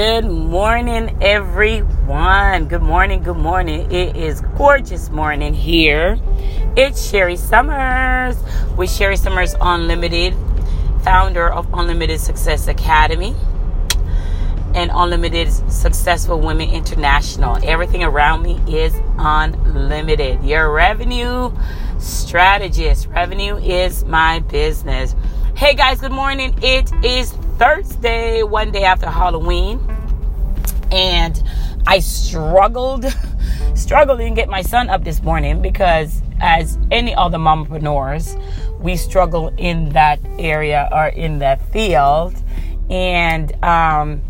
Good morning, everyone. Good morning, good morning. It is gorgeous morning here. It's Sherri Summers with Sherri Summers Unlimited, founder of Unlimited Success Academy and Unlimited Successful Women International. Everything around me is unlimited. Your revenue strategist. Revenue is my business. Hey guys, good morning. It is Thursday, one day after Halloween, and I struggled, struggled to get my son up this morning because, as any other mompreneurs, we struggle in that area or in that field, and um,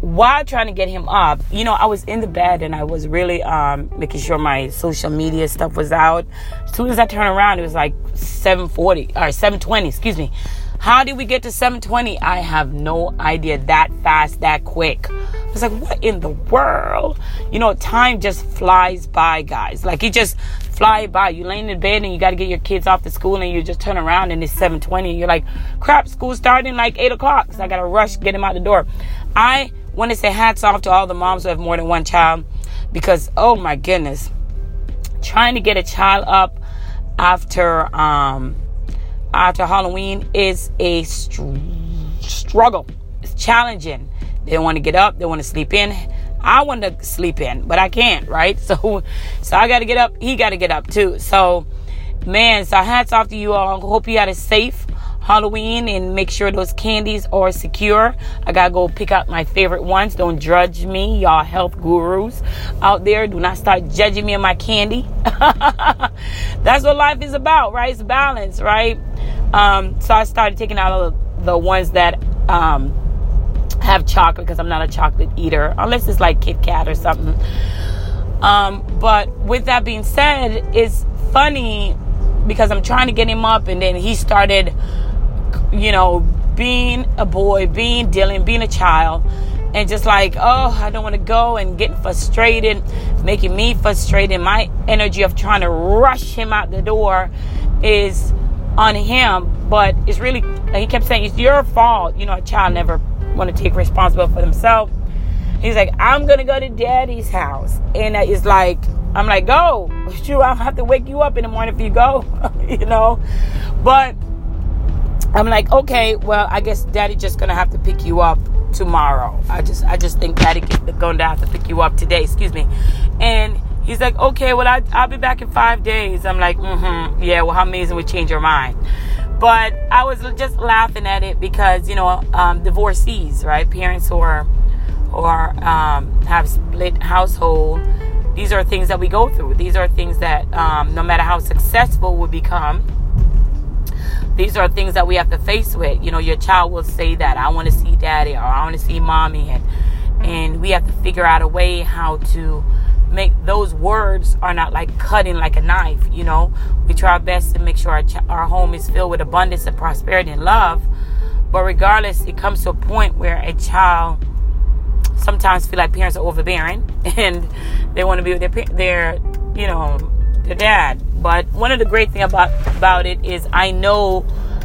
while trying to get him up, you know, I was in the bed and I was really um, making sure my social media stuff was out. As soon as I turned around, it was like 7:40 or 7:20, excuse me. How did we get to 720? I have no idea. That fast, that quick. I was like, what in the world? You know, time just flies by, guys. Like it just fly by. You laying in bed and you got to get your kids off to school and you just turn around and it's 720 and you're like, crap, school's starting like 8 o'clock. So I got to rush, get him out the door. I want to say hats off to all the moms who have more than one child because, oh my goodness, trying to get a child up after, um, Uh, after Halloween is a str- struggle. It's challenging. They want to get up. They want to sleep in. I want to sleep in, but I can't, right? So, so I got to get up. He got to get up too. So, man, so hats off to you all. Hope you had a safe Halloween and make sure those candies are secure. I gotta go pick out my favorite ones. Don't judge me, y'all health gurus out there. Do not start judging me on my candy. That's what life is about, right? It's balance, right? Um, so I started taking out the ones that um, have chocolate because I'm not a chocolate eater, unless it's like Kit Kat or something. Um, but with that being said, it's funny because I'm trying to get him up, and then he started, you know, being a boy, being Dylan, being a child, and just like, oh, I don't want to go, and getting frustrated, making me frustrated. My energy of trying to rush him out the door is on him, but it's really, he kept saying, it's your fault. You know, a child never want to take responsibility for themselves. He's like, I'm going to go to daddy's house. And it's like, I'm like, go. Shoot, I'll have to wake you up in the morning if you go, you know? But I'm like, okay, well, I guess daddy just to have to pick you up tomorrow. I just, I just think daddy to have to pick you up today, excuse me. And He's like, okay, well, I, I'll be back in five days. I'm like, mm-hmm. Yeah, well, how amazing would change your mind? But I was just laughing at it because, you know, um, divorcees, right? Parents who are, or um, have split household. These are things that we go through. These are things that, um, no matter how successful we become, these are things that we have to face with. You know, your child will say that I want to see daddy or I want to see mommy, and and we have to figure out a way how to make those words are not like cutting like a knife you know we try our best to make sure our, ch- our home is filled with abundance and prosperity and love but regardless it comes to a point where a child sometimes feel like parents are overbearing and they want to be with their their you know their dad but one of the great things about about it is i know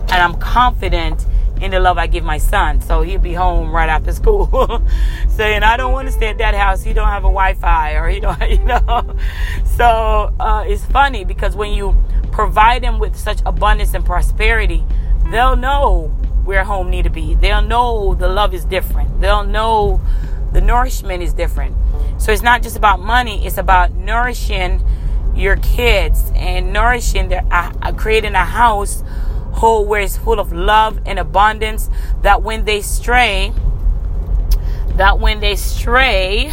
and i'm confident in the love I give my son. So he'll be home right after school saying, I don't want to stay at that house. He don't have a Wi-Fi or he don't, you know. So uh, it's funny because when you provide them with such abundance and prosperity, they'll know where home need to be. They'll know the love is different. They'll know the nourishment is different. So it's not just about money. It's about nourishing your kids and nourishing their, uh, creating a house whole where it's full of love and abundance that when they stray that when they stray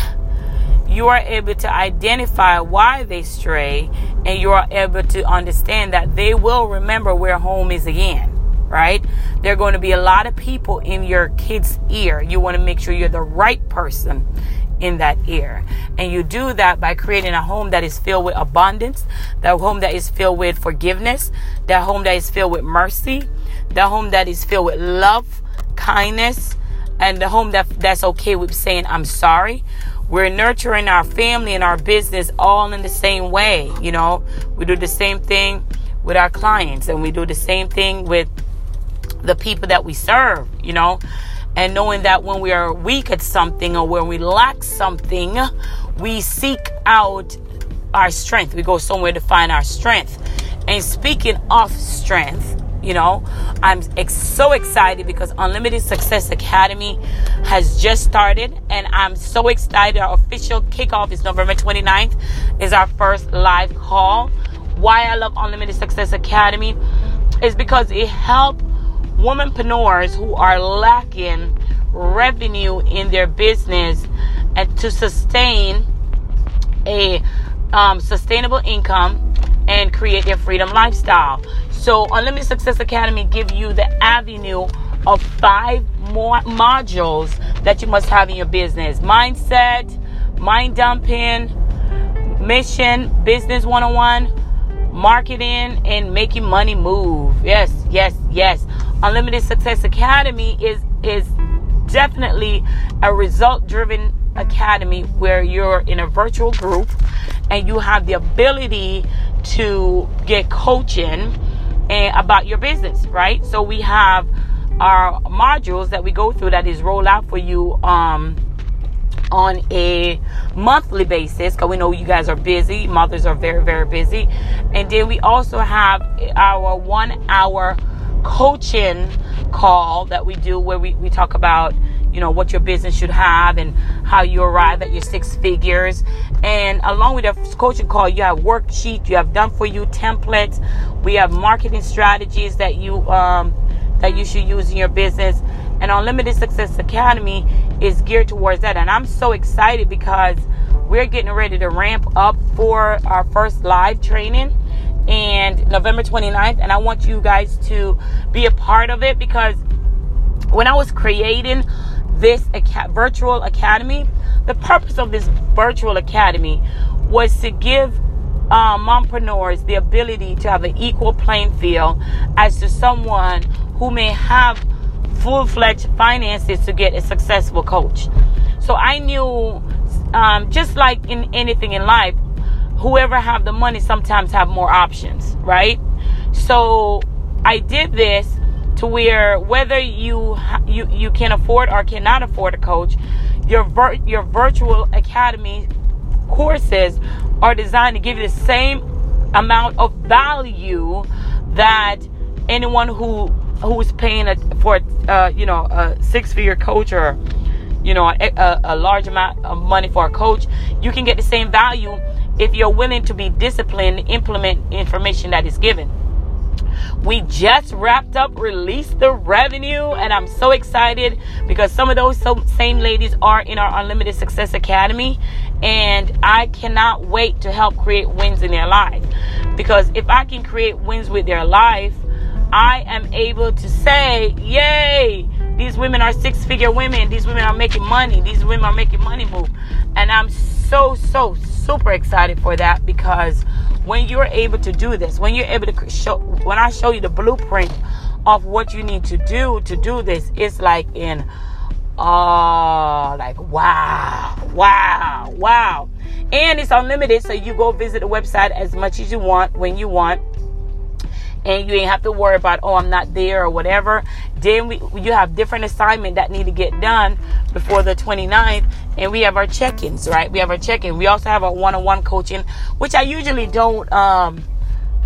you are able to identify why they stray and you are able to understand that they will remember where home is again right? There are going to be a lot of people in your kid's ear. You want to make sure you're the right person in that ear. And you do that by creating a home that is filled with abundance, that home that is filled with forgiveness, that home that is filled with mercy, that home that is filled with love, kindness, and the home that that's okay with saying I'm sorry. We're nurturing our family and our business all in the same way, you know. We do the same thing with our clients and we do the same thing with the people that we serve, you know. And knowing that when we are weak at something or when we lack something, we seek out our strength. We go somewhere to find our strength. And speaking of strength, you know, I'm ex- so excited because Unlimited Success Academy has just started, and I'm so excited. Our official kickoff is November 29th, is our first live call. Why I love Unlimited Success Academy is because it helps womanpreneurs who are lacking revenue in their business and to sustain a um, sustainable income and create their freedom lifestyle. So Unlimited Success Academy give you the avenue of five more modules that you must have in your business. Mindset, mind dumping, mission, business 101, marketing and making money move. Yes, yes, yes. Unlimited Success Academy is is definitely a result driven academy where you're in a virtual group and you have the ability to get coaching and about your business, right? So we have our modules that we go through that is rolled out for you um, on a monthly basis because we know you guys are busy. Mothers are very, very busy. And then we also have our one hour coaching call that we do where we, we talk about you know what your business should have and how you arrive at your six figures. And along with the coaching call you have worksheet you have done for you templates. We have marketing strategies that you um, that you should use in your business. And unlimited success academy is geared towards that. And i'm so excited because we're getting ready to ramp up for our first live training november 29th and i want you guys to be a part of it because when i was creating this virtual academy, the purpose of this virtual academy was to give um, mompreneurs the ability to have an equal playing field as to someone who may have full fledged finances to get a successful coach. So I knew, um, just like in anything in life, whoever have the money sometimes have more options, right? So I did this to where whether you you you can afford or cannot afford a coach, your vir- your virtual academy courses are designed to give you the same amount of value that anyone who who's paying a, for uh, you know a six figure coach or you know a, a large amount of money for a coach you can get the same value if you're willing to be disciplined implement information that is given we just wrapped up, released the revenue, and I'm so excited because some of those same ladies are in our Unlimited Success Academy, and I cannot wait to help create wins in their life. Because if I can create wins with their life, I am able to say, Yay! These women are six figure women. These women are making money. These women are making money move. And I'm so, so, super excited for that because when you're able to do this, when you're able to show, when I show you the blueprint of what you need to do to do this, it's like in, oh, like wow, wow, wow. And it's unlimited, so you go visit the website as much as you want when you want and you ain't have to worry about oh i'm not there or whatever then we you have different assignment that need to get done before the 29th and we have our check-ins, right? We have our check-in. We also have our one-on-one coaching, which I usually don't um,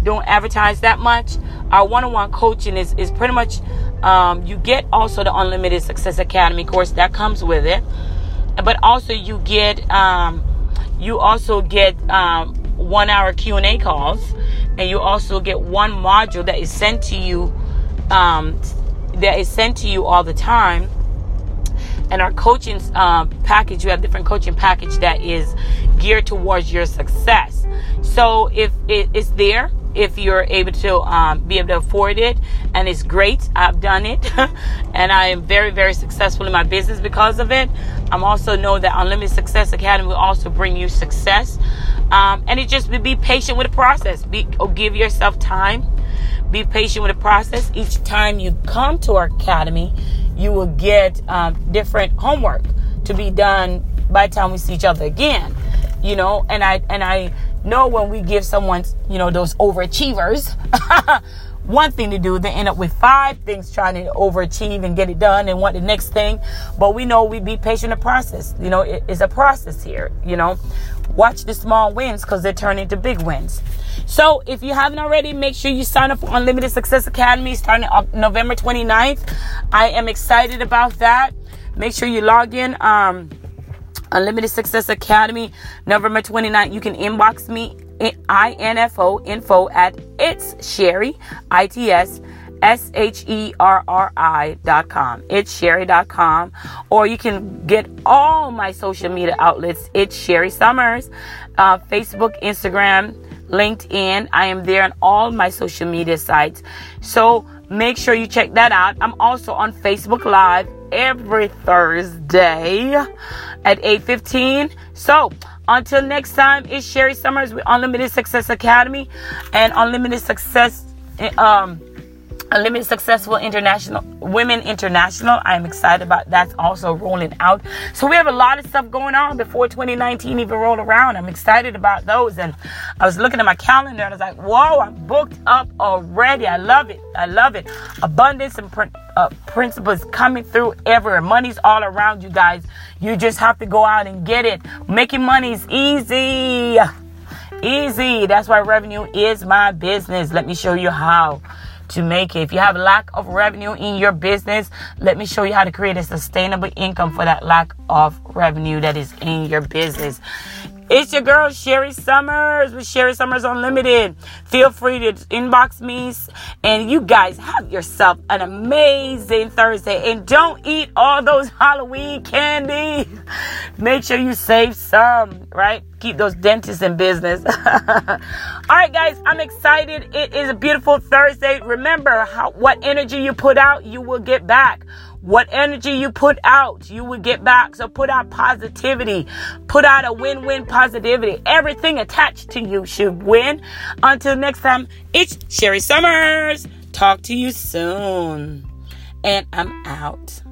don't advertise that much. Our one-on-one coaching is is pretty much um, you get also the Unlimited Success Academy course that comes with it, but also you get um, you also get um, one-hour Q and A calls, and you also get one module that is sent to you um, that is sent to you all the time and our coaching um, package, you have different coaching package that is geared towards your success. So if it is there, if you're able to um, be able to afford it, and it's great, I've done it, and I am very, very successful in my business because of it. I'm also know that Unlimited Success Academy will also bring you success, um, and it just be patient with the process. Be or give yourself time. Be patient with the process. Each time you come to our academy, you will get um, different homework to be done by the time we see each other again you know and i and i know when we give someone you know those overachievers one thing to do, they end up with five things trying to overachieve and get it done and want the next thing. But we know we be patient in the process. You know, it, it's a process here. You know, watch the small wins because they turn into big wins. So if you haven't already, make sure you sign up for Unlimited Success Academy starting November 29th. I am excited about that. Make sure you log in. Um, Unlimited Success Academy, November 29th. You can inbox me, info, info at it's Sherri, I-T-S, S-H-E-R-R-I dot com. It's Sherri dot com. Or you can get all my social media outlets. It's Sherri Summers, uh, Facebook, Instagram, LinkedIn. I am there on all my social media sites. So make sure you check that out. I'm also on Facebook Live every Thursday at 8:15. So, until next time, it's Sherri Summers with Unlimited Success Academy and Unlimited Success um Unlimited Successful International Women International. I'm excited about that's also rolling out. So we have a lot of stuff going on before 2019 even roll around. I'm excited about those. And I was looking at my calendar and I was like, whoa, I'm booked up already. I love it. I love it. Abundance and uh, principles coming through everywhere. Money's all around you guys. You just have to go out and get it. Making money is easy. Easy. That's why revenue is my business. Let me show you how to make it. If you have lack of revenue in your business, let me show you how to create a sustainable income for that lack of revenue that is in your business. It's your girl Sherri Summers with Sherri Summers Unlimited. Feel free to inbox me and you guys have yourself an amazing Thursday and don't eat all those Halloween candy. Make sure you save some, right? Keep those dentists in business. all right, guys, I'm excited. It is a beautiful Thursday. Remember how what energy you put out, you will get back. What energy you put out, you will get back. So put out positivity. Put out a win-win positivity. Everything attached to you should win. Until next time, it's Sherri Summers. Talk to you soon. And I'm out.